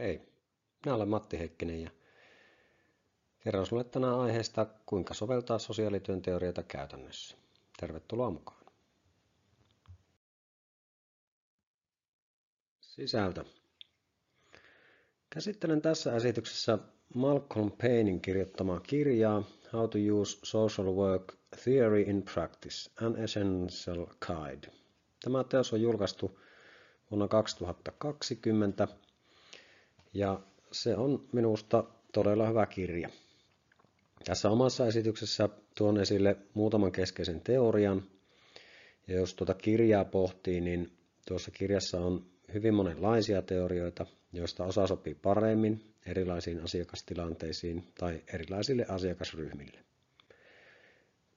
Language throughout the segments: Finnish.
Hei, minä olen Matti Heikkinen ja kerron sinulle tänään aiheesta, kuinka soveltaa sosiaalityön teorioita käytännössä. Tervetuloa mukaan. Sisältö. Käsittelen tässä esityksessä Malcolm Paynein kirjoittamaa kirjaa How to Use Social Work Theory in Practice, an Essential Guide. Tämä teos on julkaistu vuonna 2020 ja se on minusta todella hyvä kirja. Tässä omassa esityksessä tuon esille muutaman keskeisen teorian. Ja jos tuota kirjaa pohtii, niin tuossa kirjassa on hyvin monenlaisia teorioita, joista osa sopii paremmin erilaisiin asiakastilanteisiin tai erilaisille asiakasryhmille.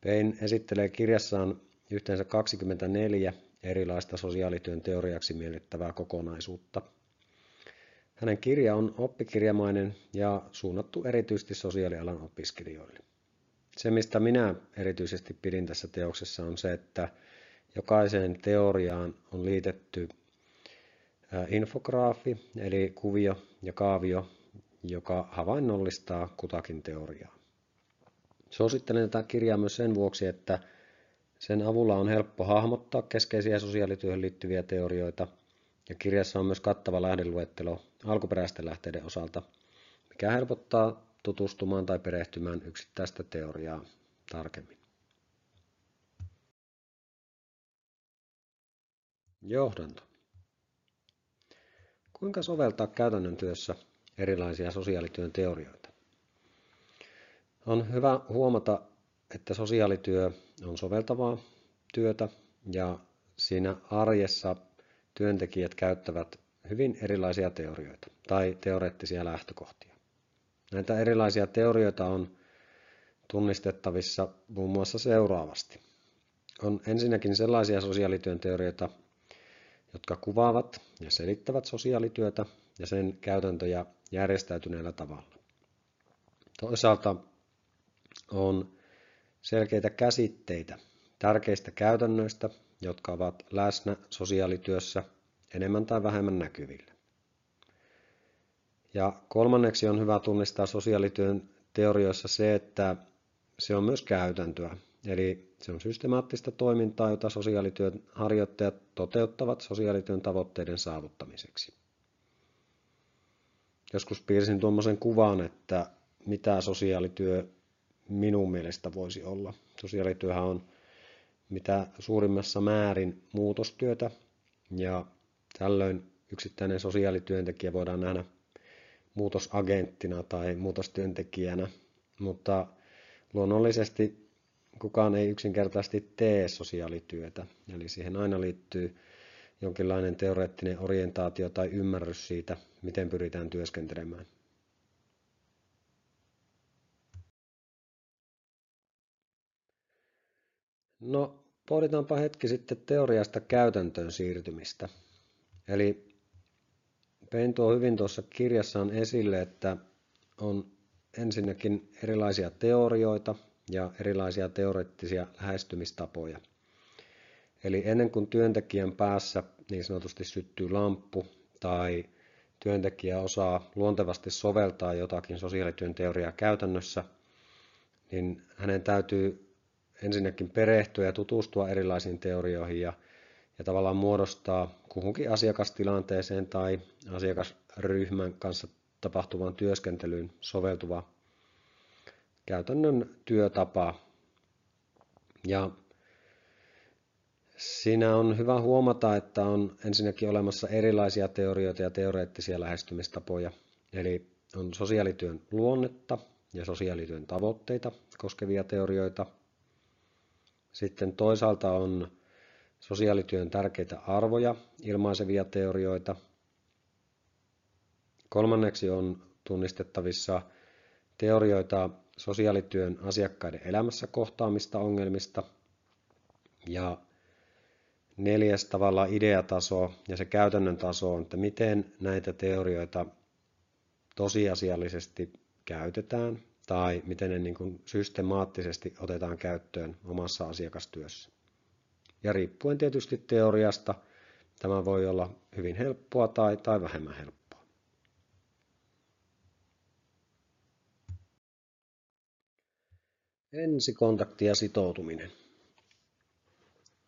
Pein esittelee kirjassaan yhteensä 24 erilaista sosiaalityön teoriaksi miellettävää kokonaisuutta – hänen kirja on oppikirjamainen ja suunnattu erityisesti sosiaalialan opiskelijoille. Se, mistä minä erityisesti pidin tässä teoksessa, on se, että jokaiseen teoriaan on liitetty infograafi, eli kuvio ja kaavio, joka havainnollistaa kutakin teoriaa. Suosittelen tätä kirjaa myös sen vuoksi, että sen avulla on helppo hahmottaa keskeisiä sosiaalityöhön liittyviä teorioita – ja kirjassa on myös kattava lähdeluettelo alkuperäisten lähteiden osalta, mikä helpottaa tutustumaan tai perehtymään yksittäistä teoriaa tarkemmin. Johdanto. Kuinka soveltaa käytännön työssä erilaisia sosiaalityön teorioita? On hyvä huomata, että sosiaalityö on soveltavaa työtä ja siinä arjessa työntekijät käyttävät hyvin erilaisia teorioita tai teoreettisia lähtökohtia. Näitä erilaisia teorioita on tunnistettavissa muun muassa seuraavasti. On ensinnäkin sellaisia sosiaalityön teorioita, jotka kuvaavat ja selittävät sosiaalityötä ja sen käytäntöjä järjestäytyneellä tavalla. Toisaalta on selkeitä käsitteitä tärkeistä käytännöistä jotka ovat läsnä sosiaalityössä enemmän tai vähemmän näkyvillä. Ja kolmanneksi on hyvä tunnistaa sosiaalityön teorioissa se, että se on myös käytäntöä. Eli se on systemaattista toimintaa, jota sosiaalityön harjoittajat toteuttavat sosiaalityön tavoitteiden saavuttamiseksi. Joskus piirsin tuommoisen kuvan, että mitä sosiaalityö minun mielestä voisi olla. Sosiaalityöhän on mitä suurimmassa määrin muutostyötä. Ja tällöin yksittäinen sosiaalityöntekijä voidaan nähdä muutosagenttina tai muutostyöntekijänä, mutta luonnollisesti kukaan ei yksinkertaisesti tee sosiaalityötä, eli siihen aina liittyy jonkinlainen teoreettinen orientaatio tai ymmärrys siitä, miten pyritään työskentelemään. No, Pohditaanpa hetki sitten teoriasta käytäntöön siirtymistä. Eli Pein tuo hyvin tuossa kirjassaan esille, että on ensinnäkin erilaisia teorioita ja erilaisia teoreettisia lähestymistapoja. Eli ennen kuin työntekijän päässä niin sanotusti syttyy lamppu tai työntekijä osaa luontevasti soveltaa jotakin sosiaalityön teoriaa käytännössä, niin hänen täytyy ensinnäkin perehtyä ja tutustua erilaisiin teorioihin ja, ja tavallaan muodostaa kuhunkin asiakastilanteeseen tai asiakasryhmän kanssa tapahtuvaan työskentelyyn soveltuva käytännön työtapa. Ja Siinä on hyvä huomata, että on ensinnäkin olemassa erilaisia teorioita ja teoreettisia lähestymistapoja. Eli on sosiaalityön luonnetta ja sosiaalityön tavoitteita koskevia teorioita – sitten toisaalta on sosiaalityön tärkeitä arvoja ilmaisevia teorioita. Kolmanneksi on tunnistettavissa teorioita sosiaalityön asiakkaiden elämässä kohtaamista ongelmista. Ja neljäs tavalla ideataso ja se käytännön taso on, että miten näitä teorioita tosiasiallisesti käytetään tai miten ne niin kuin systemaattisesti otetaan käyttöön omassa asiakastyössä. Ja riippuen tietysti teoriasta, tämä voi olla hyvin helppoa tai, tai vähemmän helppoa. Ensikontakti ja sitoutuminen.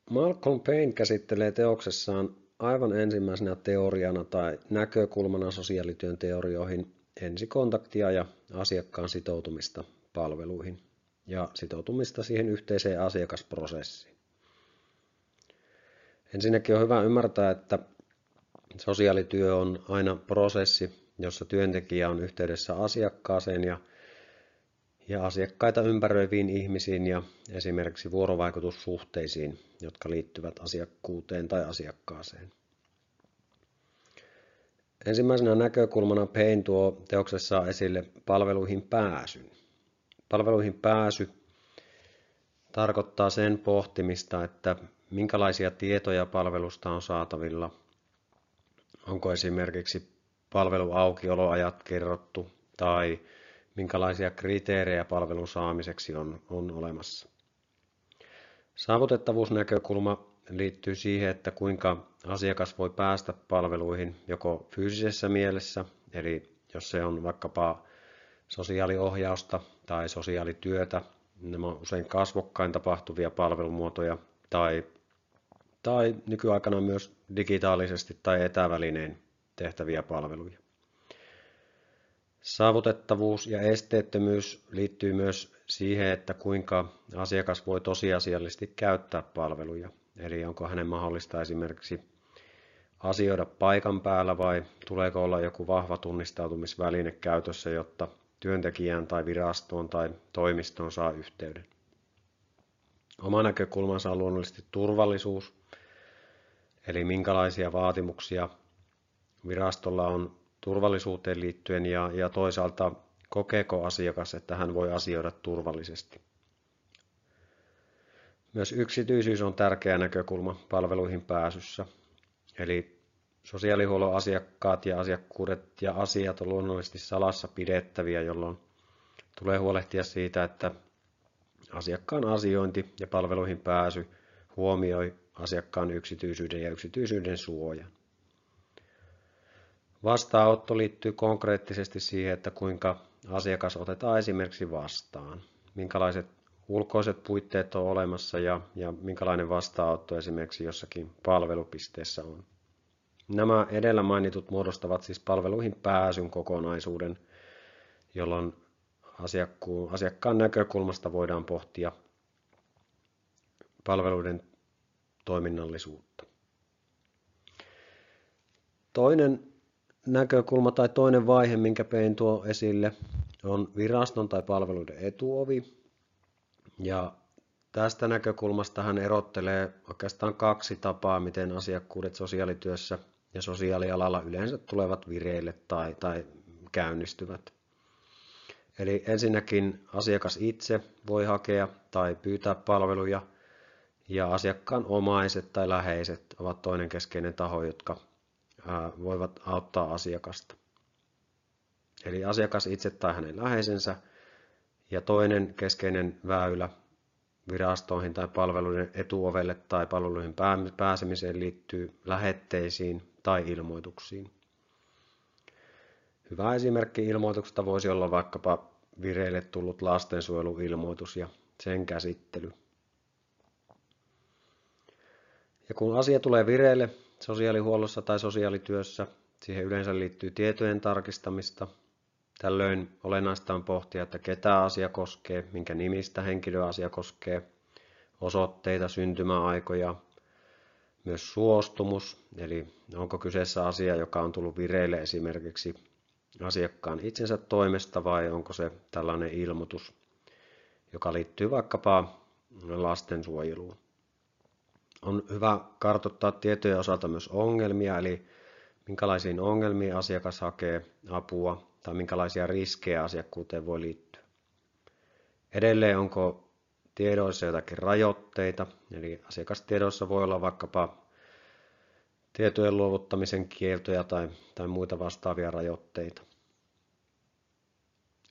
Malcolm Payne käsittelee teoksessaan aivan ensimmäisenä teoriana tai näkökulmana sosiaalityön teorioihin ensikontaktia ja asiakkaan sitoutumista palveluihin ja sitoutumista siihen yhteiseen asiakasprosessiin. Ensinnäkin on hyvä ymmärtää, että sosiaalityö on aina prosessi, jossa työntekijä on yhteydessä asiakkaaseen ja ja asiakkaita ympäröiviin ihmisiin ja esimerkiksi vuorovaikutussuhteisiin, jotka liittyvät asiakkuuteen tai asiakkaaseen. Ensimmäisenä näkökulmana Payne tuo teoksessa esille palveluihin pääsyn. Palveluihin pääsy tarkoittaa sen pohtimista, että minkälaisia tietoja palvelusta on saatavilla. Onko esimerkiksi palveluaukioloajat kerrottu tai minkälaisia kriteerejä palvelun saamiseksi on, on olemassa. Saavutettavuusnäkökulma liittyy siihen, että kuinka asiakas voi päästä palveluihin joko fyysisessä mielessä, eli jos se on vaikkapa sosiaaliohjausta tai sosiaalityötä, nämä on usein kasvokkain tapahtuvia palvelumuotoja, tai, tai nykyaikana myös digitaalisesti tai etävälineen tehtäviä palveluja. Saavutettavuus ja esteettömyys liittyy myös siihen, että kuinka asiakas voi tosiasiallisesti käyttää palveluja. Eli onko hänen mahdollista esimerkiksi asioida paikan päällä vai tuleeko olla joku vahva tunnistautumisväline käytössä, jotta työntekijään tai virastoon tai toimistoon saa yhteyden. Oma näkökulmansa on luonnollisesti turvallisuus, eli minkälaisia vaatimuksia virastolla on turvallisuuteen liittyen ja, ja toisaalta kokeeko asiakas, että hän voi asioida turvallisesti. Myös yksityisyys on tärkeä näkökulma palveluihin pääsyssä. Eli sosiaalihuollon asiakkaat ja asiakkuudet ja asiat on luonnollisesti salassa pidettäviä, jolloin tulee huolehtia siitä, että asiakkaan asiointi ja palveluihin pääsy huomioi asiakkaan yksityisyyden ja yksityisyyden suojan. Vastaanotto liittyy konkreettisesti siihen, että kuinka asiakas otetaan esimerkiksi vastaan, minkälaiset ulkoiset puitteet on olemassa ja, ja minkälainen vastaanotto esimerkiksi jossakin palvelupisteessä on. Nämä edellä mainitut muodostavat siis palveluihin pääsyn kokonaisuuden, jolloin asiakkaan näkökulmasta voidaan pohtia palveluiden toiminnallisuutta. Toinen näkökulma tai toinen vaihe, minkä pein tuo esille, on viraston tai palveluiden etuovi. Ja tästä näkökulmasta hän erottelee oikeastaan kaksi tapaa, miten asiakkuudet sosiaalityössä ja sosiaalialalla yleensä tulevat vireille tai, tai käynnistyvät. Eli ensinnäkin asiakas itse voi hakea tai pyytää palveluja, ja asiakkaan omaiset tai läheiset ovat toinen keskeinen taho, jotka voivat auttaa asiakasta. Eli asiakas itse tai hänen läheisensä ja toinen keskeinen väylä virastoihin tai palveluiden etuovelle tai palveluihin pääsemiseen liittyy lähetteisiin tai ilmoituksiin. Hyvä esimerkki ilmoituksesta voisi olla vaikkapa vireille tullut lastensuojeluilmoitus ja sen käsittely. Ja kun asia tulee vireille, sosiaalihuollossa tai sosiaalityössä. Siihen yleensä liittyy tietojen tarkistamista. Tällöin olennaista on pohtia, että ketä asia koskee, minkä nimistä henkilöä asia koskee, osoitteita, syntymäaikoja, myös suostumus, eli onko kyseessä asia, joka on tullut vireille esimerkiksi asiakkaan itsensä toimesta vai onko se tällainen ilmoitus, joka liittyy vaikkapa lastensuojeluun. On hyvä kartoittaa tietojen osalta myös ongelmia, eli minkälaisiin ongelmiin asiakas hakee apua tai minkälaisia riskejä asiakkuuteen voi liittyä. Edelleen onko tiedoissa jotakin rajoitteita, eli asiakastiedoissa voi olla vaikkapa tietojen luovuttamisen kieltoja tai, tai muita vastaavia rajoitteita.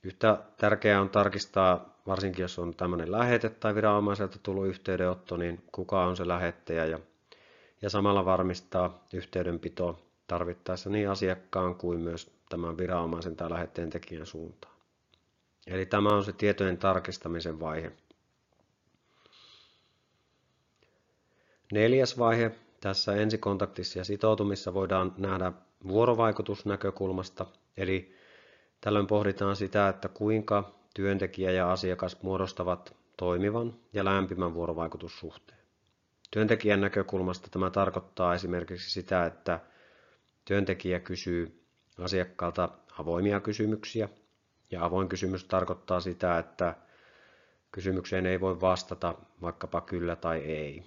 Yhtä tärkeää on tarkistaa, varsinkin jos on tämmöinen lähete tai viranomaiselta tullut yhteydenotto, niin kuka on se lähettäjä ja, ja samalla varmistaa yhteydenpito tarvittaessa niin asiakkaan kuin myös tämän viranomaisen tai lähetteen tekijän suuntaan. Eli tämä on se tietojen tarkistamisen vaihe. Neljäs vaihe tässä ensikontaktissa ja sitoutumissa voidaan nähdä vuorovaikutusnäkökulmasta, eli tällöin pohditaan sitä, että kuinka työntekijä ja asiakas muodostavat toimivan ja lämpimän vuorovaikutussuhteen. Työntekijän näkökulmasta tämä tarkoittaa esimerkiksi sitä, että työntekijä kysyy asiakkaalta avoimia kysymyksiä, ja avoin kysymys tarkoittaa sitä, että kysymykseen ei voi vastata vaikkapa kyllä tai ei.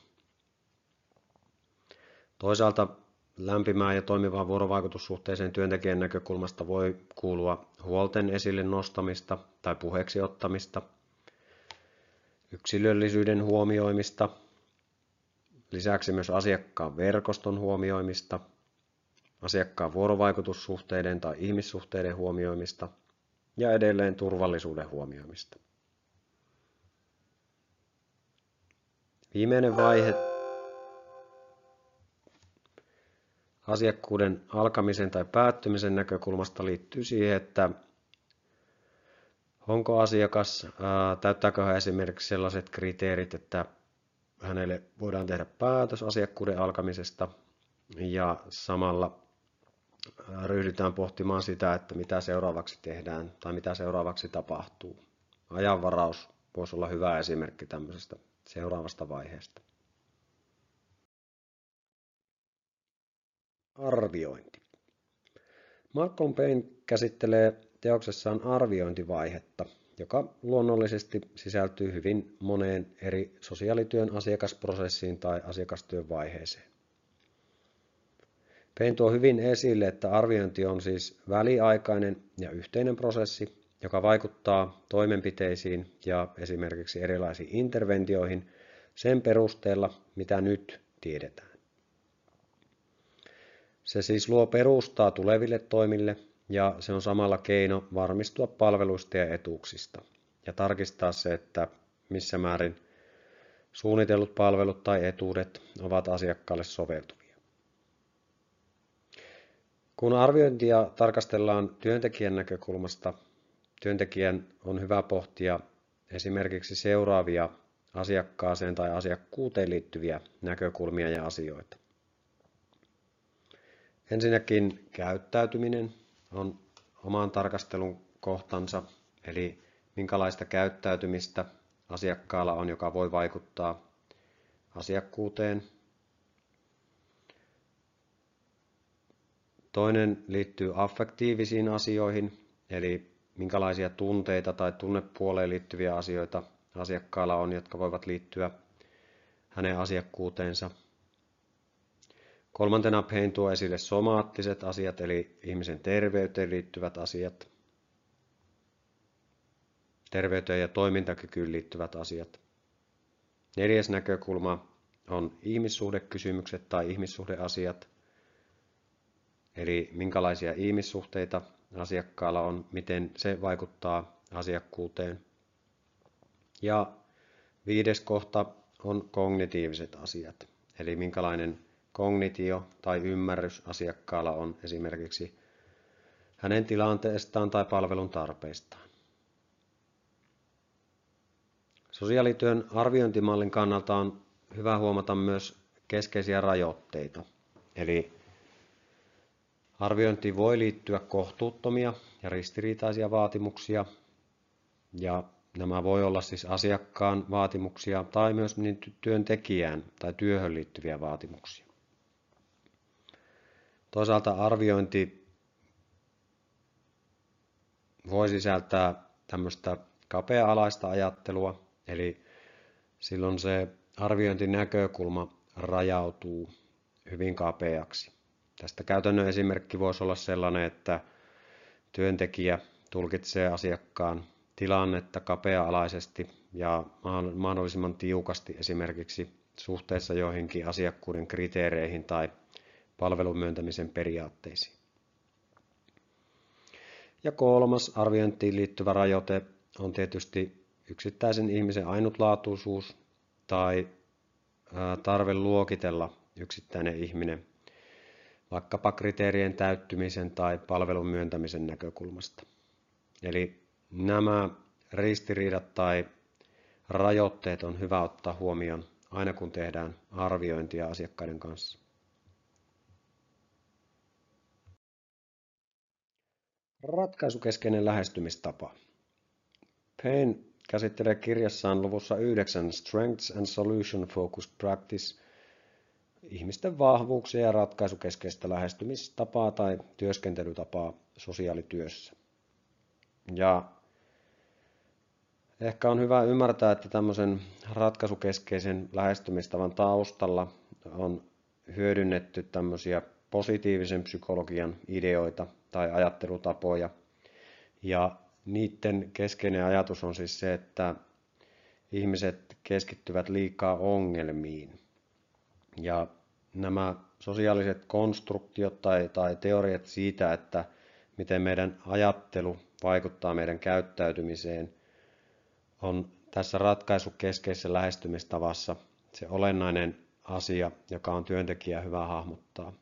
Toisaalta lämpimään ja toimivaan vuorovaikutussuhteeseen työntekijän näkökulmasta voi kuulua huolten esille nostamista tai puheeksi ottamista, yksilöllisyyden huomioimista, lisäksi myös asiakkaan verkoston huomioimista, asiakkaan vuorovaikutussuhteiden tai ihmissuhteiden huomioimista ja edelleen turvallisuuden huomioimista. Viimeinen vaihe asiakkuuden alkamisen tai päättymisen näkökulmasta liittyy siihen, että onko asiakas, täyttääkö hän esimerkiksi sellaiset kriteerit, että hänelle voidaan tehdä päätös asiakkuuden alkamisesta ja samalla ryhdytään pohtimaan sitä, että mitä seuraavaksi tehdään tai mitä seuraavaksi tapahtuu. Ajanvaraus voisi olla hyvä esimerkki tämmöisestä seuraavasta vaiheesta. Arviointi. Malcolm Payne käsittelee teoksessaan arviointivaihetta, joka luonnollisesti sisältyy hyvin moneen eri sosiaalityön asiakasprosessiin tai asiakastyön vaiheeseen. Payne tuo hyvin esille, että arviointi on siis väliaikainen ja yhteinen prosessi, joka vaikuttaa toimenpiteisiin ja esimerkiksi erilaisiin interventioihin sen perusteella, mitä nyt tiedetään. Se siis luo perustaa tuleville toimille ja se on samalla keino varmistua palveluista ja etuuksista ja tarkistaa se, että missä määrin suunnitellut palvelut tai etuudet ovat asiakkaalle soveltuvia. Kun arviointia tarkastellaan työntekijän näkökulmasta, työntekijän on hyvä pohtia esimerkiksi seuraavia asiakkaaseen tai asiakkuuteen liittyviä näkökulmia ja asioita. Ensinnäkin käyttäytyminen on oman tarkastelun kohtansa, eli minkälaista käyttäytymistä asiakkaalla on, joka voi vaikuttaa asiakkuuteen. Toinen liittyy affektiivisiin asioihin, eli minkälaisia tunteita tai tunnepuoleen liittyviä asioita asiakkaalla on, jotka voivat liittyä hänen asiakkuuteensa. Kolmantena Payne tuo esille somaattiset asiat, eli ihmisen terveyteen liittyvät asiat, terveyteen ja toimintakykyyn liittyvät asiat. Neljäs näkökulma on ihmissuhdekysymykset tai ihmissuhdeasiat, eli minkälaisia ihmissuhteita asiakkaalla on, miten se vaikuttaa asiakkuuteen. Ja viides kohta on kognitiiviset asiat, eli minkälainen kognitio tai ymmärrys asiakkaalla on esimerkiksi hänen tilanteestaan tai palvelun tarpeistaan. Sosiaalityön arviointimallin kannalta on hyvä huomata myös keskeisiä rajoitteita. Eli arviointiin voi liittyä kohtuuttomia ja ristiriitaisia vaatimuksia, ja nämä voi olla siis asiakkaan vaatimuksia tai myös niin työntekijään tai työhön liittyviä vaatimuksia. Toisaalta arviointi voi sisältää tämmöistä kapea-alaista ajattelua, eli silloin se arviointinäkökulma rajautuu hyvin kapeaksi. Tästä käytännön esimerkki voisi olla sellainen, että työntekijä tulkitsee asiakkaan tilannetta kapea-alaisesti ja mahdollisimman tiukasti esimerkiksi suhteessa joihinkin asiakkuuden kriteereihin tai palvelun myöntämisen periaatteisiin. Ja kolmas arviointiin liittyvä rajoite on tietysti yksittäisen ihmisen ainutlaatuisuus tai tarve luokitella yksittäinen ihminen vaikkapa kriteerien täyttymisen tai palvelun myöntämisen näkökulmasta. Eli nämä ristiriidat tai rajoitteet on hyvä ottaa huomioon aina kun tehdään arviointia asiakkaiden kanssa. Ratkaisukeskeinen lähestymistapa. Payne käsittelee kirjassaan luvussa 9 Strengths and Solution Focused Practice ihmisten vahvuuksia ja ratkaisukeskeistä lähestymistapaa tai työskentelytapaa sosiaalityössä. Ja ehkä on hyvä ymmärtää, että tämmöisen ratkaisukeskeisen lähestymistavan taustalla on hyödynnetty tämmöisiä positiivisen psykologian ideoita tai ajattelutapoja. Ja niiden keskeinen ajatus on siis se, että ihmiset keskittyvät liikaa ongelmiin. Ja nämä sosiaaliset konstruktiot tai, tai teoriat siitä, että miten meidän ajattelu vaikuttaa meidän käyttäytymiseen, on tässä ratkaisukeskeisessä lähestymistavassa se olennainen asia, joka on työntekijä hyvä hahmottaa.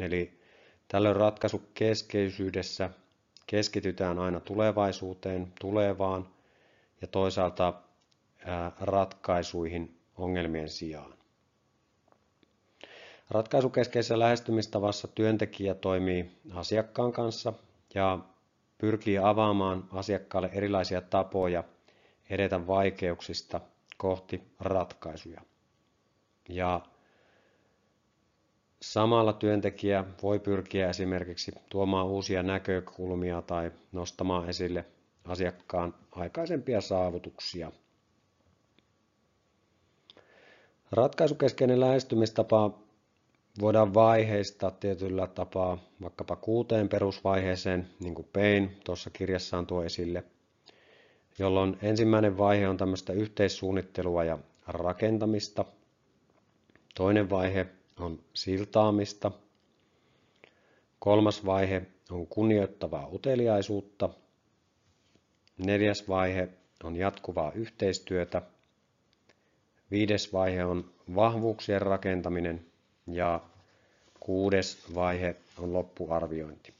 Eli tällöin ratkaisukeskeisyydessä keskitytään aina tulevaisuuteen, tulevaan ja toisaalta ratkaisuihin ongelmien sijaan. Ratkaisukeskeisessä lähestymistavassa työntekijä toimii asiakkaan kanssa ja pyrkii avaamaan asiakkaalle erilaisia tapoja edetä vaikeuksista kohti ratkaisuja. Ja samalla työntekijä voi pyrkiä esimerkiksi tuomaan uusia näkökulmia tai nostamaan esille asiakkaan aikaisempia saavutuksia. Ratkaisukeskeinen lähestymistapa voidaan vaiheistaa tietyllä tapaa vaikkapa kuuteen perusvaiheeseen, niin kuin Pein tuossa kirjassaan tuo esille, jolloin ensimmäinen vaihe on tämmöistä yhteissuunnittelua ja rakentamista. Toinen vaihe on siltaamista. Kolmas vaihe on kunnioittavaa uteliaisuutta. Neljäs vaihe on jatkuvaa yhteistyötä. Viides vaihe on vahvuuksien rakentaminen ja kuudes vaihe on loppuarviointi.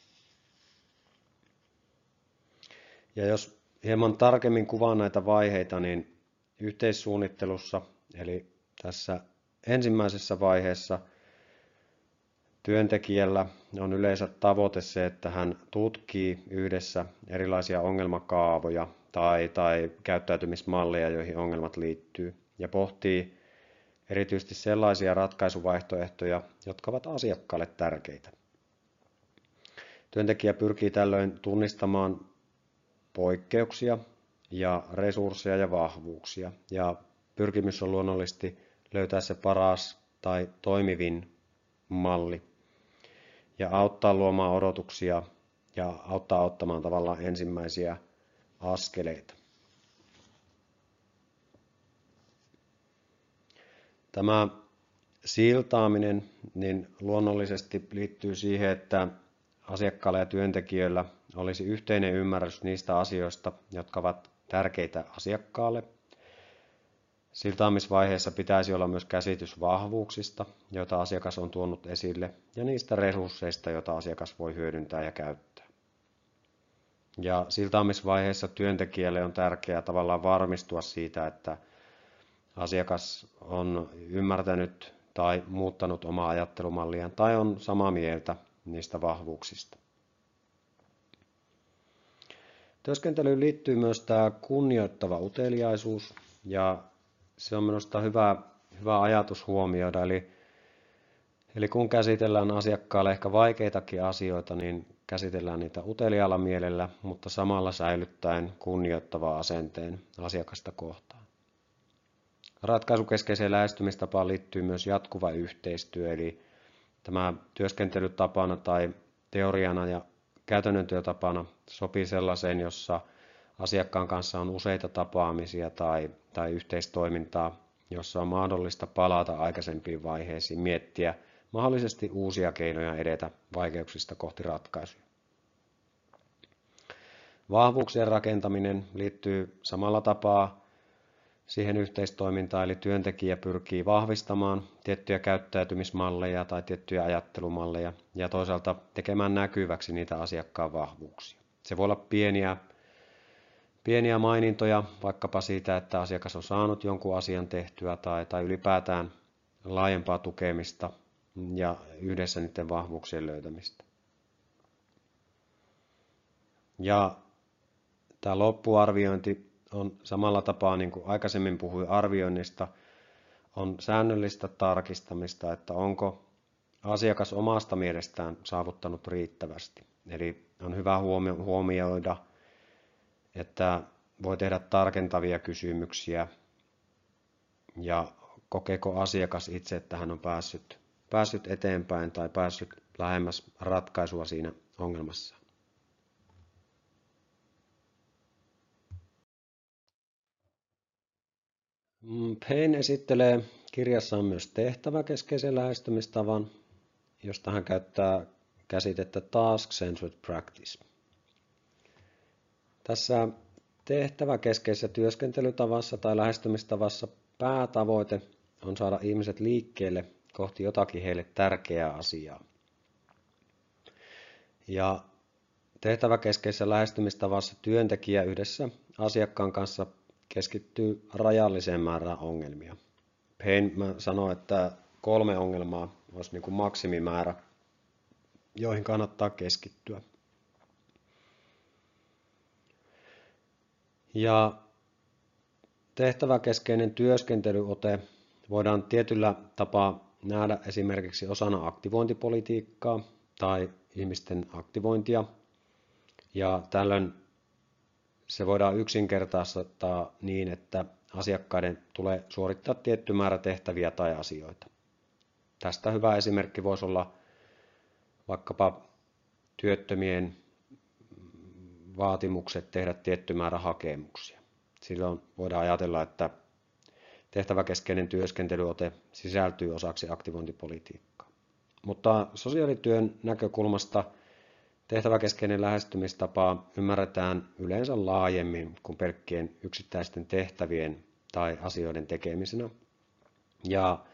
Ja jos hieman tarkemmin kuvaan näitä vaiheita, niin yhteissuunnittelussa, eli tässä ensimmäisessä vaiheessa työntekijällä on yleensä tavoite se, että hän tutkii yhdessä erilaisia ongelmakaavoja tai, tai käyttäytymismalleja, joihin ongelmat liittyy, ja pohtii erityisesti sellaisia ratkaisuvaihtoehtoja, jotka ovat asiakkaalle tärkeitä. Työntekijä pyrkii tällöin tunnistamaan poikkeuksia ja resursseja ja vahvuuksia, ja pyrkimys on luonnollisesti löytää se paras tai toimivin malli ja auttaa luomaan odotuksia ja auttaa ottamaan tavallaan ensimmäisiä askeleita. Tämä siltaaminen niin luonnollisesti liittyy siihen, että asiakkailla ja työntekijöillä olisi yhteinen ymmärrys niistä asioista, jotka ovat tärkeitä asiakkaalle. Siltaamisvaiheessa pitäisi olla myös käsitys vahvuuksista, joita asiakas on tuonut esille, ja niistä resursseista, joita asiakas voi hyödyntää ja käyttää. Ja siltaamisvaiheessa työntekijälle on tärkeää tavallaan varmistua siitä, että asiakas on ymmärtänyt tai muuttanut omaa ajattelumalliaan tai on samaa mieltä niistä vahvuuksista. Työskentelyyn liittyy myös tämä kunnioittava uteliaisuus ja se on minusta hyvä, hyvä ajatus huomioida. Eli, eli kun käsitellään asiakkaalle ehkä vaikeitakin asioita, niin käsitellään niitä uteliaalla mielellä, mutta samalla säilyttäen kunnioittava asenteen asiakasta kohtaan. Ratkaisukeskeiseen lähestymistapaan liittyy myös jatkuva yhteistyö, eli tämä työskentelytapana tai teoriana ja käytännön työtapana sopii sellaiseen, jossa asiakkaan kanssa on useita tapaamisia tai, tai yhteistoimintaa, jossa on mahdollista palata aikaisempiin vaiheisiin, miettiä mahdollisesti uusia keinoja edetä vaikeuksista kohti ratkaisuja. Vahvuuksien rakentaminen liittyy samalla tapaa siihen yhteistoimintaan, eli työntekijä pyrkii vahvistamaan tiettyjä käyttäytymismalleja tai tiettyjä ajattelumalleja ja toisaalta tekemään näkyväksi niitä asiakkaan vahvuuksia. Se voi olla pieniä, pieniä mainintoja vaikkapa siitä, että asiakas on saanut jonkun asian tehtyä tai, tai ylipäätään laajempaa tukemista ja yhdessä niiden vahvuuksien löytämistä. Ja tämä loppuarviointi on samalla tapaa niin kuin aikaisemmin puhuin arvioinnista, on säännöllistä tarkistamista, että onko asiakas omasta mielestään saavuttanut riittävästi. Eli on hyvä huomioida, että voi tehdä tarkentavia kysymyksiä ja kokeeko asiakas itse, että hän on päässyt, päässyt eteenpäin tai päässyt lähemmäs ratkaisua siinä ongelmassa. Payne esittelee kirjassaan myös tehtäväkeskeisen lähestymistavan, josta hän käyttää käsitettä Task-Centered Practice. Tässä tehtäväkeskeisessä työskentelytavassa tai lähestymistavassa päätavoite on saada ihmiset liikkeelle kohti jotakin heille tärkeää asiaa. Ja tehtäväkeskeisessä lähestymistavassa työntekijä yhdessä asiakkaan kanssa keskittyy rajalliseen määrään ongelmia. Payne sanoi, että kolme ongelmaa olisi niin kuin maksimimäärä, joihin kannattaa keskittyä. Ja tehtäväkeskeinen työskentelyote voidaan tietyllä tapaa nähdä esimerkiksi osana aktivointipolitiikkaa tai ihmisten aktivointia. Ja tällöin se voidaan yksinkertaistaa niin, että asiakkaiden tulee suorittaa tietty määrä tehtäviä tai asioita. Tästä hyvä esimerkki voisi olla vaikkapa työttömien vaatimukset tehdä tietty määrä hakemuksia. Silloin voidaan ajatella, että tehtäväkeskeinen työskentelyote sisältyy osaksi aktivointipolitiikkaa. Mutta sosiaalityön näkökulmasta tehtäväkeskeinen lähestymistapa ymmärretään yleensä laajemmin kuin pelkkien yksittäisten tehtävien tai asioiden tekemisenä. Ja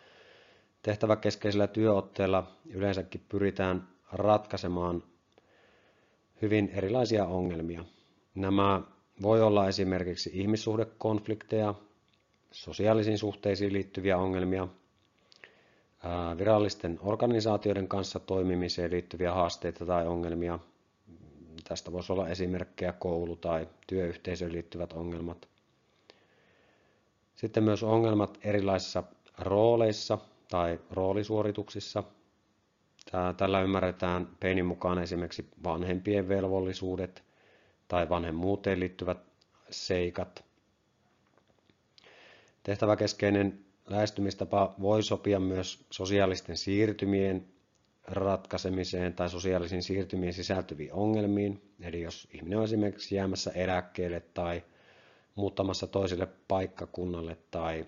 tehtäväkeskeisellä työotteella yleensäkin pyritään ratkaisemaan hyvin erilaisia ongelmia. Nämä voi olla esimerkiksi ihmissuhdekonflikteja, sosiaalisiin suhteisiin liittyviä ongelmia, virallisten organisaatioiden kanssa toimimiseen liittyviä haasteita tai ongelmia. Tästä voisi olla esimerkkejä koulu- tai työyhteisöön liittyvät ongelmat. Sitten myös ongelmat erilaisissa rooleissa tai roolisuorituksissa. Tällä ymmärretään Peinin mukaan esimerkiksi vanhempien velvollisuudet tai vanhemmuuteen liittyvät seikat. Tehtäväkeskeinen lähestymistapa voi sopia myös sosiaalisten siirtymien ratkaisemiseen tai sosiaalisiin siirtymiin sisältyviin ongelmiin. Eli jos ihminen on esimerkiksi jäämässä eläkkeelle tai muuttamassa toiselle paikkakunnalle tai,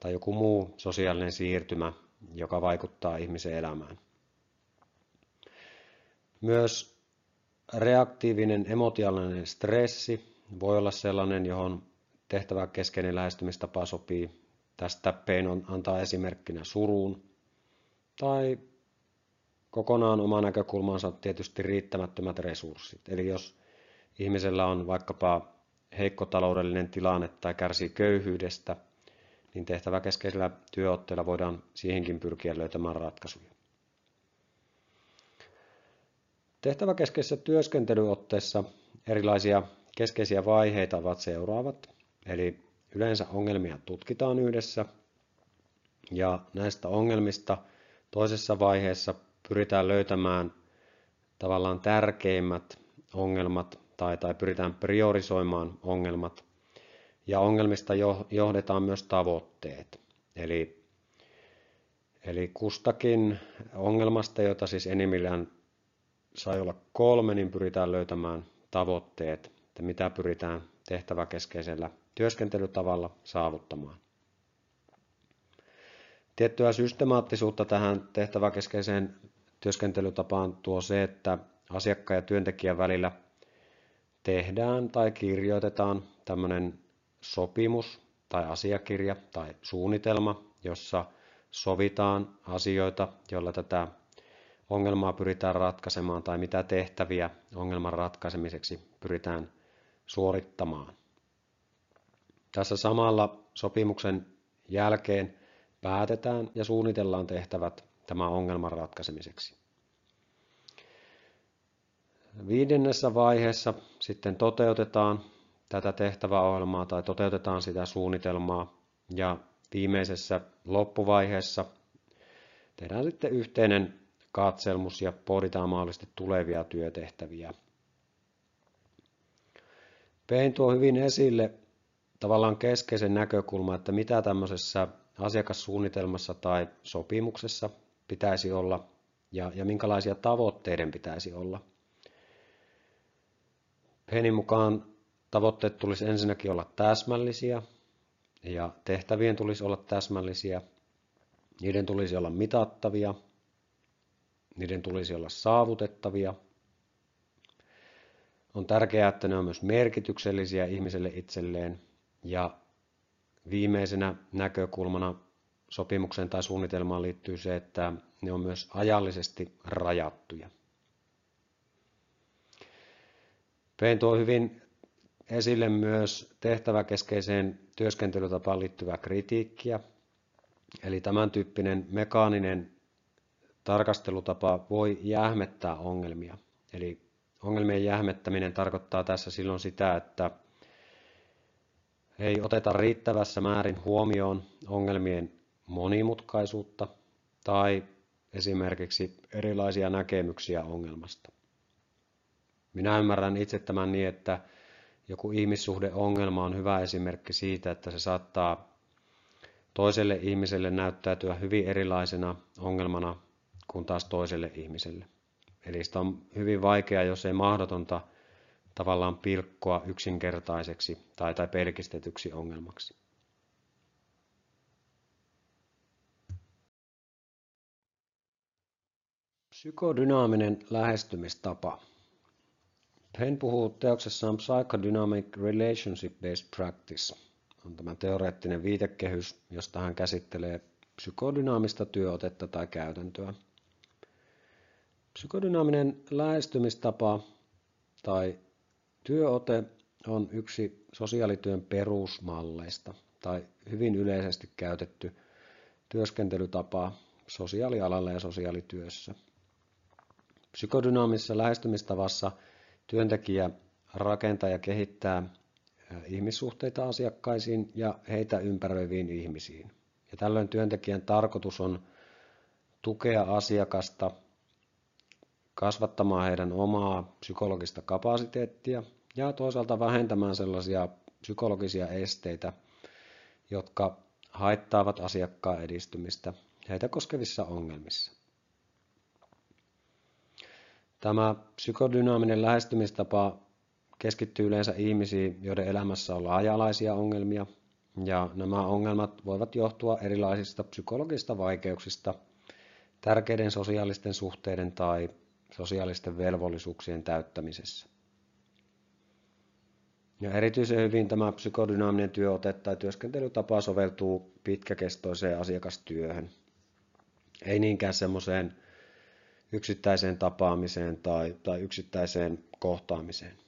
tai joku muu sosiaalinen siirtymä, joka vaikuttaa ihmisen elämään. Myös reaktiivinen emotionaalinen stressi voi olla sellainen, johon tehtävä keskeinen lähestymistapa sopii. Tästä Pein antaa esimerkkinä suruun tai kokonaan oma näkökulmansa tietysti riittämättömät resurssit. Eli jos ihmisellä on vaikkapa heikko taloudellinen tilanne tai kärsii köyhyydestä, niin tehtäväkeskeisellä työotteella voidaan siihenkin pyrkiä löytämään ratkaisuja. Tehtäväkeskeisessä työskentelyotteessa erilaisia keskeisiä vaiheita ovat seuraavat. Eli yleensä ongelmia tutkitaan yhdessä ja näistä ongelmista toisessa vaiheessa pyritään löytämään tavallaan tärkeimmät ongelmat tai, tai pyritään priorisoimaan ongelmat. Ja ongelmista johdetaan myös tavoitteet. Eli, eli kustakin ongelmasta, jota siis enimmillään sai olla kolme, niin pyritään löytämään tavoitteet, että mitä pyritään tehtäväkeskeisellä työskentelytavalla saavuttamaan. Tiettyä systemaattisuutta tähän tehtäväkeskeiseen työskentelytapaan tuo se, että asiakkaan ja työntekijän välillä tehdään tai kirjoitetaan tämmöinen sopimus tai asiakirja tai suunnitelma, jossa sovitaan asioita, joilla tätä ongelmaa pyritään ratkaisemaan tai mitä tehtäviä ongelman ratkaisemiseksi pyritään suorittamaan. Tässä samalla sopimuksen jälkeen päätetään ja suunnitellaan tehtävät tämän ongelman ratkaisemiseksi. Viidennessä vaiheessa sitten toteutetaan tätä tehtäväohjelmaa tai toteutetaan sitä suunnitelmaa ja viimeisessä loppuvaiheessa tehdään sitten yhteinen katselmus ja pohditaan mahdollisesti tulevia työtehtäviä. Pein tuo hyvin esille tavallaan keskeisen näkökulman, että mitä tämmöisessä asiakassuunnitelmassa tai sopimuksessa pitäisi olla ja, ja minkälaisia tavoitteiden pitäisi olla. Peinin mukaan tavoitteet tulisi ensinnäkin olla täsmällisiä ja tehtävien tulisi olla täsmällisiä. Niiden tulisi olla mitattavia, niiden tulisi olla saavutettavia. On tärkeää, että ne on myös merkityksellisiä ihmiselle itselleen ja viimeisenä näkökulmana sopimukseen tai suunnitelmaan liittyy se, että ne on myös ajallisesti rajattuja. Pein tuo hyvin esille myös tehtäväkeskeiseen työskentelytapaan liittyvää kritiikkiä. Eli tämän tyyppinen mekaaninen tarkastelutapa voi jähmettää ongelmia. Eli ongelmien jähmettäminen tarkoittaa tässä silloin sitä, että ei oteta riittävässä määrin huomioon ongelmien monimutkaisuutta tai esimerkiksi erilaisia näkemyksiä ongelmasta. Minä ymmärrän itse tämän niin, että joku ihmissuhdeongelma on hyvä esimerkki siitä, että se saattaa toiselle ihmiselle näyttäytyä hyvin erilaisena ongelmana kuin taas toiselle ihmiselle. Eli sitä on hyvin vaikea, jos ei mahdotonta tavallaan pilkkoa yksinkertaiseksi tai, tai pelkistetyksi ongelmaksi. Psykodynaaminen lähestymistapa. Hän puhuu teoksessaan Psychodynamic Relationship-Based Practice. On tämä teoreettinen viitekehys, josta hän käsittelee psykodynaamista työotetta tai käytäntöä. Psykodynaaminen lähestymistapa tai työote on yksi sosiaalityön perusmalleista tai hyvin yleisesti käytetty työskentelytapa sosiaalialalla ja sosiaalityössä. Psykodynaamisessa lähestymistavassa – Työntekijä rakentaa ja kehittää ihmissuhteita asiakkaisiin ja heitä ympäröiviin ihmisiin. Ja tällöin työntekijän tarkoitus on tukea asiakasta kasvattamaan heidän omaa psykologista kapasiteettia ja toisaalta vähentämään sellaisia psykologisia esteitä, jotka haittaavat asiakkaan edistymistä heitä koskevissa ongelmissa. Tämä psykodynaaminen lähestymistapa keskittyy yleensä ihmisiin, joiden elämässä on laaja-alaisia ongelmia, ja nämä ongelmat voivat johtua erilaisista psykologisista vaikeuksista, tärkeiden sosiaalisten suhteiden tai sosiaalisten velvollisuuksien täyttämisessä. Ja erityisen hyvin tämä psykodynaaminen työote tai työskentelytapa soveltuu pitkäkestoiseen asiakastyöhön. Ei niinkään semmoiseen yksittäiseen tapaamiseen tai, tai yksittäiseen kohtaamiseen.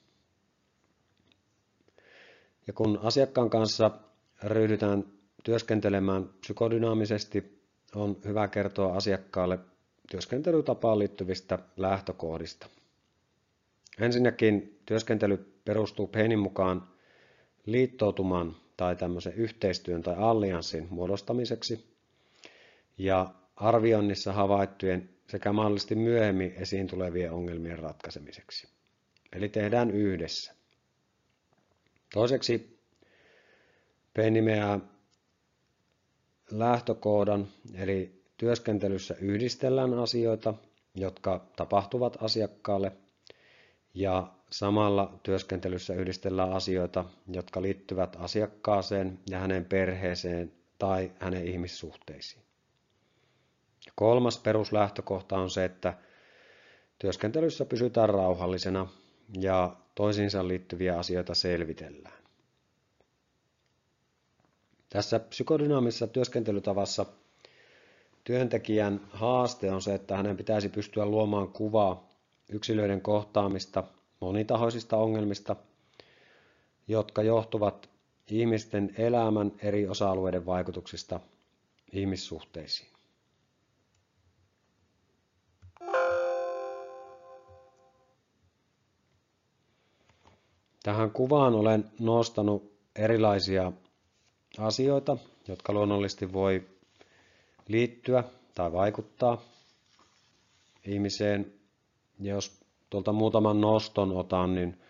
Ja kun asiakkaan kanssa ryhdytään työskentelemään psykodynaamisesti, on hyvä kertoa asiakkaalle työskentelytapaan liittyvistä lähtökohdista. Ensinnäkin työskentely perustuu Peinin mukaan liittoutuman tai tämmöisen yhteistyön tai allianssin muodostamiseksi ja arvioinnissa havaittujen sekä mahdollisesti myöhemmin esiin tulevien ongelmien ratkaisemiseksi. Eli tehdään yhdessä. Toiseksi P nimeää lähtökoodan, eli työskentelyssä yhdistellään asioita, jotka tapahtuvat asiakkaalle, ja samalla työskentelyssä yhdistellään asioita, jotka liittyvät asiakkaaseen ja hänen perheeseen tai hänen ihmissuhteisiin. Kolmas peruslähtökohta on se, että työskentelyssä pysytään rauhallisena ja toisiinsa liittyviä asioita selvitellään. Tässä psykodynaamisessa työskentelytavassa työntekijän haaste on se, että hänen pitäisi pystyä luomaan kuvaa yksilöiden kohtaamista monitahoisista ongelmista, jotka johtuvat ihmisten elämän eri osa-alueiden vaikutuksista ihmissuhteisiin. Tähän kuvaan olen nostanut erilaisia asioita, jotka luonnollisesti voi liittyä tai vaikuttaa ihmiseen. Ja jos tuolta muutaman noston otan, niin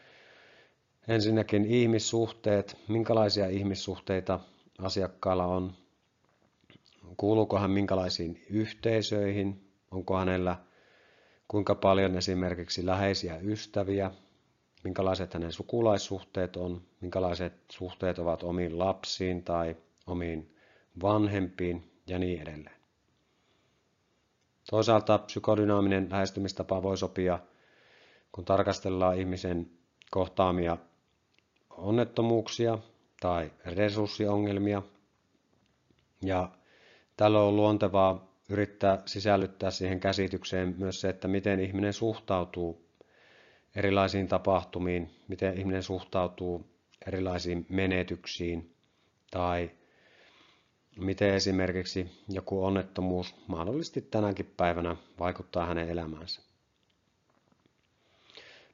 ensinnäkin ihmissuhteet, minkälaisia ihmissuhteita asiakkaalla on, kuuluuko hän minkälaisiin yhteisöihin, onko hänellä kuinka paljon esimerkiksi läheisiä ystäviä, minkälaiset hänen sukulaissuhteet on, minkälaiset suhteet ovat omiin lapsiin tai omiin vanhempiin ja niin edelleen. Toisaalta psykodynaaminen lähestymistapa voi sopia, kun tarkastellaan ihmisen kohtaamia onnettomuuksia tai resurssiongelmia. Ja tällöin on luontevaa yrittää sisällyttää siihen käsitykseen myös se, että miten ihminen suhtautuu erilaisiin tapahtumiin, miten ihminen suhtautuu erilaisiin menetyksiin tai miten esimerkiksi joku onnettomuus mahdollisesti tänäkin päivänä vaikuttaa hänen elämäänsä.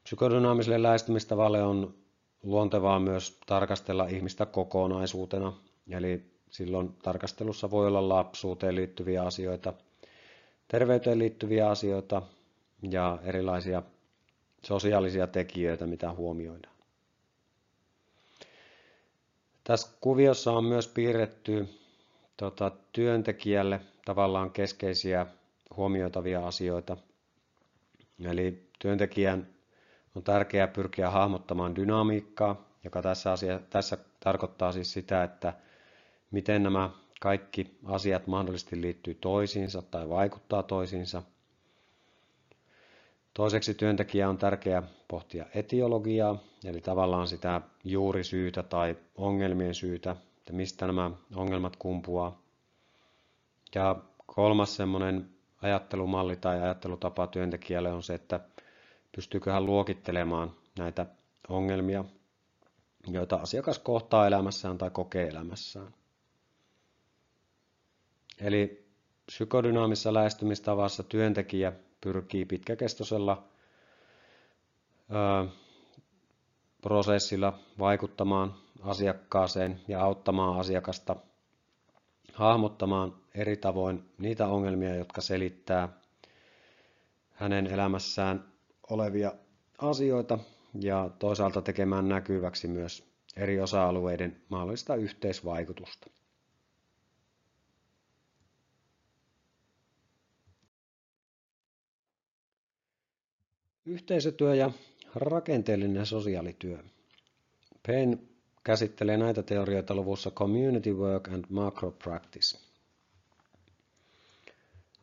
Psykodynaamiselle lähestymistavalle on luontevaa myös tarkastella ihmistä kokonaisuutena, eli silloin tarkastelussa voi olla lapsuuteen liittyviä asioita, terveyteen liittyviä asioita ja erilaisia sosiaalisia tekijöitä, mitä huomioidaan. Tässä kuviossa on myös piirretty tota, työntekijälle tavallaan keskeisiä huomioitavia asioita. Eli työntekijän on tärkeää pyrkiä hahmottamaan dynamiikkaa, joka tässä, asia, tässä tarkoittaa siis sitä, että miten nämä kaikki asiat mahdollisesti liittyy toisiinsa tai vaikuttaa toisiinsa – Toiseksi työntekijä on tärkeää pohtia etiologiaa, eli tavallaan sitä juurisyytä tai ongelmien syytä, että mistä nämä ongelmat kumpuaa. Ja kolmas semmoinen ajattelumalli tai ajattelutapa työntekijälle on se, että pystyykö hän luokittelemaan näitä ongelmia, joita asiakas kohtaa elämässään tai kokee elämässään. Eli psykodynaamisessa lähestymistavassa työntekijä pyrkii pitkäkestoisella ö, prosessilla vaikuttamaan asiakkaaseen ja auttamaan asiakasta hahmottamaan eri tavoin niitä ongelmia, jotka selittää hänen elämässään olevia asioita ja toisaalta tekemään näkyväksi myös eri osa-alueiden mahdollista yhteisvaikutusta. Yhteisötyö ja rakenteellinen sosiaalityö. Penn käsittelee näitä teorioita luvussa Community Work and Macro Practice.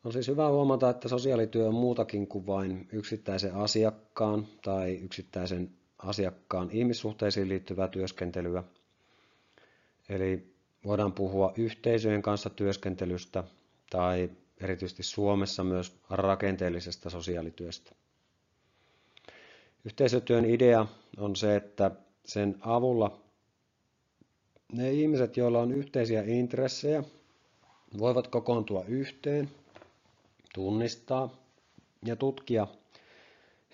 On siis hyvä huomata, että sosiaalityö on muutakin kuin vain yksittäisen asiakkaan tai yksittäisen asiakkaan ihmissuhteisiin liittyvää työskentelyä. Eli voidaan puhua yhteisöjen kanssa työskentelystä tai erityisesti Suomessa myös rakenteellisesta sosiaalityöstä. Yhteisötyön idea on se, että sen avulla ne ihmiset, joilla on yhteisiä intressejä, voivat kokoontua yhteen, tunnistaa ja tutkia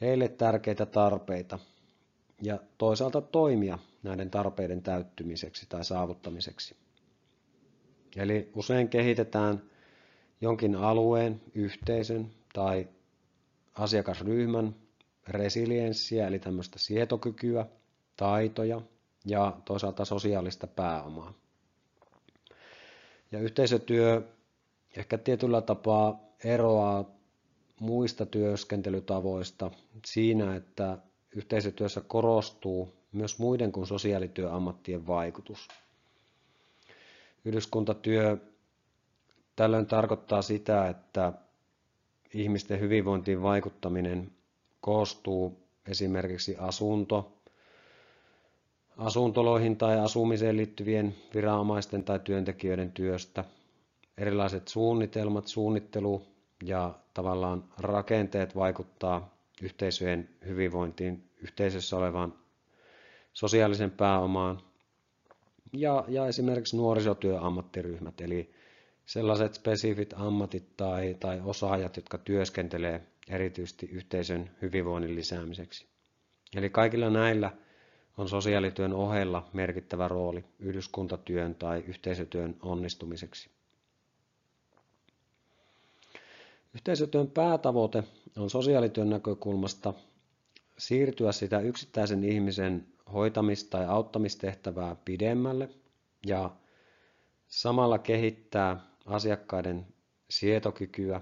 heille tärkeitä tarpeita ja toisaalta toimia näiden tarpeiden täyttymiseksi tai saavuttamiseksi. Eli usein kehitetään jonkin alueen, yhteisön tai asiakasryhmän resilienssiä, eli tämmöistä sietokykyä, taitoja ja toisaalta sosiaalista pääomaa. Ja yhteisötyö ehkä tietyllä tapaa eroaa muista työskentelytavoista siinä, että yhteisötyössä korostuu myös muiden kuin sosiaalityöammattien vaikutus. Yhdyskuntatyö tällöin tarkoittaa sitä, että ihmisten hyvinvointiin vaikuttaminen koostuu esimerkiksi asunto, asuntoloihin tai asumiseen liittyvien viranomaisten tai työntekijöiden työstä, erilaiset suunnitelmat, suunnittelu ja tavallaan rakenteet vaikuttaa yhteisöjen hyvinvointiin, yhteisössä olevan sosiaalisen pääomaan ja, ja esimerkiksi nuorisotyöammattiryhmät, eli sellaiset spesifit ammatit tai, tai osaajat, jotka työskentelee erityisesti yhteisön hyvinvoinnin lisäämiseksi. Eli kaikilla näillä on sosiaalityön ohella merkittävä rooli yhdyskuntatyön tai yhteisötyön onnistumiseksi. Yhteisötyön päätavoite on sosiaalityön näkökulmasta siirtyä sitä yksittäisen ihmisen hoitamista tai auttamistehtävää pidemmälle ja samalla kehittää asiakkaiden sietokykyä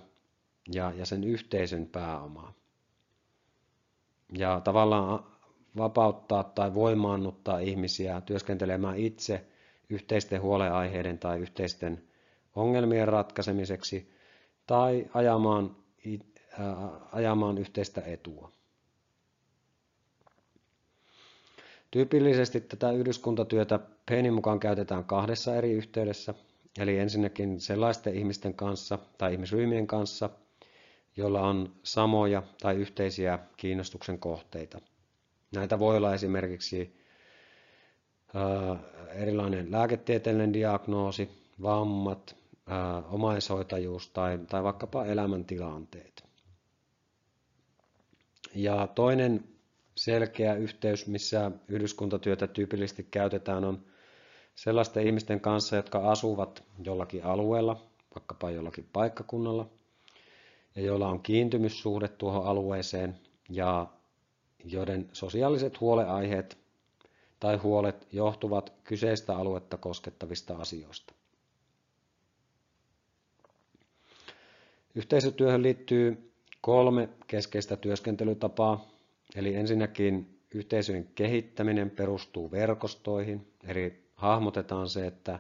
ja, ja sen yhteisön pääomaa. Ja tavallaan vapauttaa tai voimaannuttaa ihmisiä työskentelemään itse yhteisten huoleaiheiden tai yhteisten ongelmien ratkaisemiseksi tai ajamaan, ajamaan yhteistä etua. Tyypillisesti tätä yhdyskuntatyötä Peinin mukaan käytetään kahdessa eri yhteydessä, eli ensinnäkin sellaisten ihmisten kanssa tai ihmisryhmien kanssa, joilla on samoja tai yhteisiä kiinnostuksen kohteita. Näitä voi olla esimerkiksi erilainen lääketieteellinen diagnoosi, vammat, omaishoitajuus tai, tai vaikkapa elämäntilanteet. Ja toinen selkeä yhteys, missä yhdyskuntatyötä tyypillisesti käytetään, on sellaisten ihmisten kanssa, jotka asuvat jollakin alueella, vaikkapa jollakin paikkakunnalla, ja joilla on kiintymyssuhde tuohon alueeseen ja joiden sosiaaliset huoleaiheet tai huolet johtuvat kyseistä aluetta koskettavista asioista. Yhteisötyöhön liittyy kolme keskeistä työskentelytapaa, eli ensinnäkin yhteisöjen kehittäminen perustuu verkostoihin, eli hahmotetaan se, että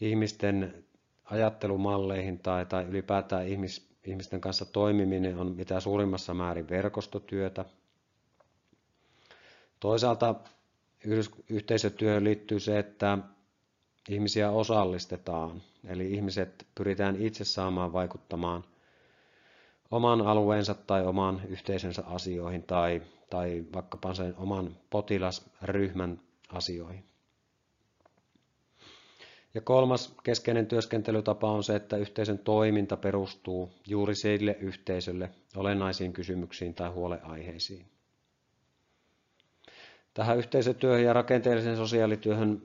ihmisten ajattelumalleihin tai, tai ylipäätään ihmis, ihmisten kanssa toimiminen on mitä suurimmassa määrin verkostotyötä. Toisaalta yhteisötyöhön liittyy se, että ihmisiä osallistetaan, eli ihmiset pyritään itse saamaan vaikuttamaan oman alueensa tai oman yhteisönsä asioihin tai, tai vaikkapa sen oman potilasryhmän asioihin. Ja kolmas keskeinen työskentelytapa on se, että yhteisön toiminta perustuu juuri sille yhteisölle olennaisiin kysymyksiin tai huoleaiheisiin. Tähän yhteisötyöhön ja rakenteelliseen sosiaalityöhön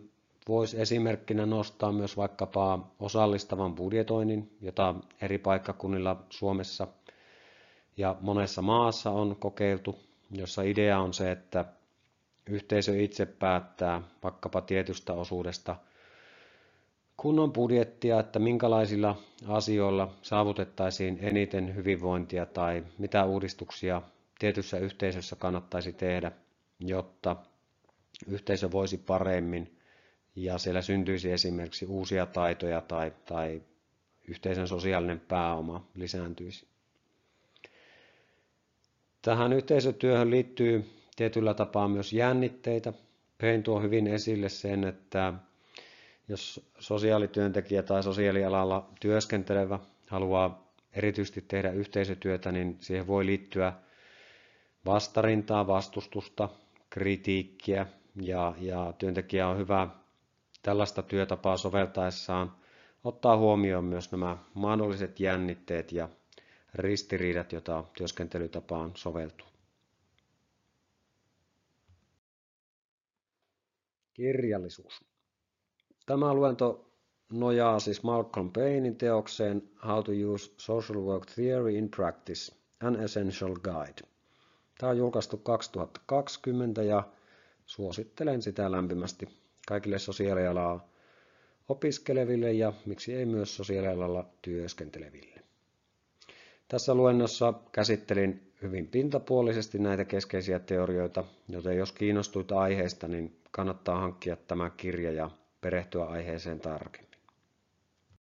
voisi esimerkkinä nostaa myös vaikkapa osallistavan budjetoinnin, jota eri paikkakunnilla Suomessa ja monessa maassa on kokeiltu, jossa idea on se, että yhteisö itse päättää vaikkapa tietystä osuudesta – kunnon budjettia, että minkälaisilla asioilla saavutettaisiin eniten hyvinvointia tai mitä uudistuksia tietyssä yhteisössä kannattaisi tehdä, jotta yhteisö voisi paremmin ja siellä syntyisi esimerkiksi uusia taitoja tai, tai yhteisön sosiaalinen pääoma lisääntyisi. Tähän yhteisötyöhön liittyy tietyllä tapaa myös jännitteitä. Pein tuo hyvin esille sen, että jos sosiaalityöntekijä tai sosiaalialalla työskentelevä haluaa erityisesti tehdä yhteisötyötä, niin siihen voi liittyä vastarintaa, vastustusta, kritiikkiä ja, ja työntekijä on hyvä tällaista työtapaa soveltaessaan ottaa huomioon myös nämä mahdolliset jännitteet ja ristiriidat, joita työskentelytapaan soveltuu. Kirjallisuus. Tämä luento nojaa siis Malcolm Paynein teokseen How to Use Social Work Theory in Practice, An Essential Guide. Tämä on julkaistu 2020 ja suosittelen sitä lämpimästi kaikille sosiaalialaa opiskeleville ja miksi ei myös sosiaalialalla työskenteleville. Tässä luennossa käsittelin hyvin pintapuolisesti näitä keskeisiä teorioita, joten jos kiinnostuit aiheesta, niin kannattaa hankkia tämä kirja ja perehtyä aiheeseen tarkemmin.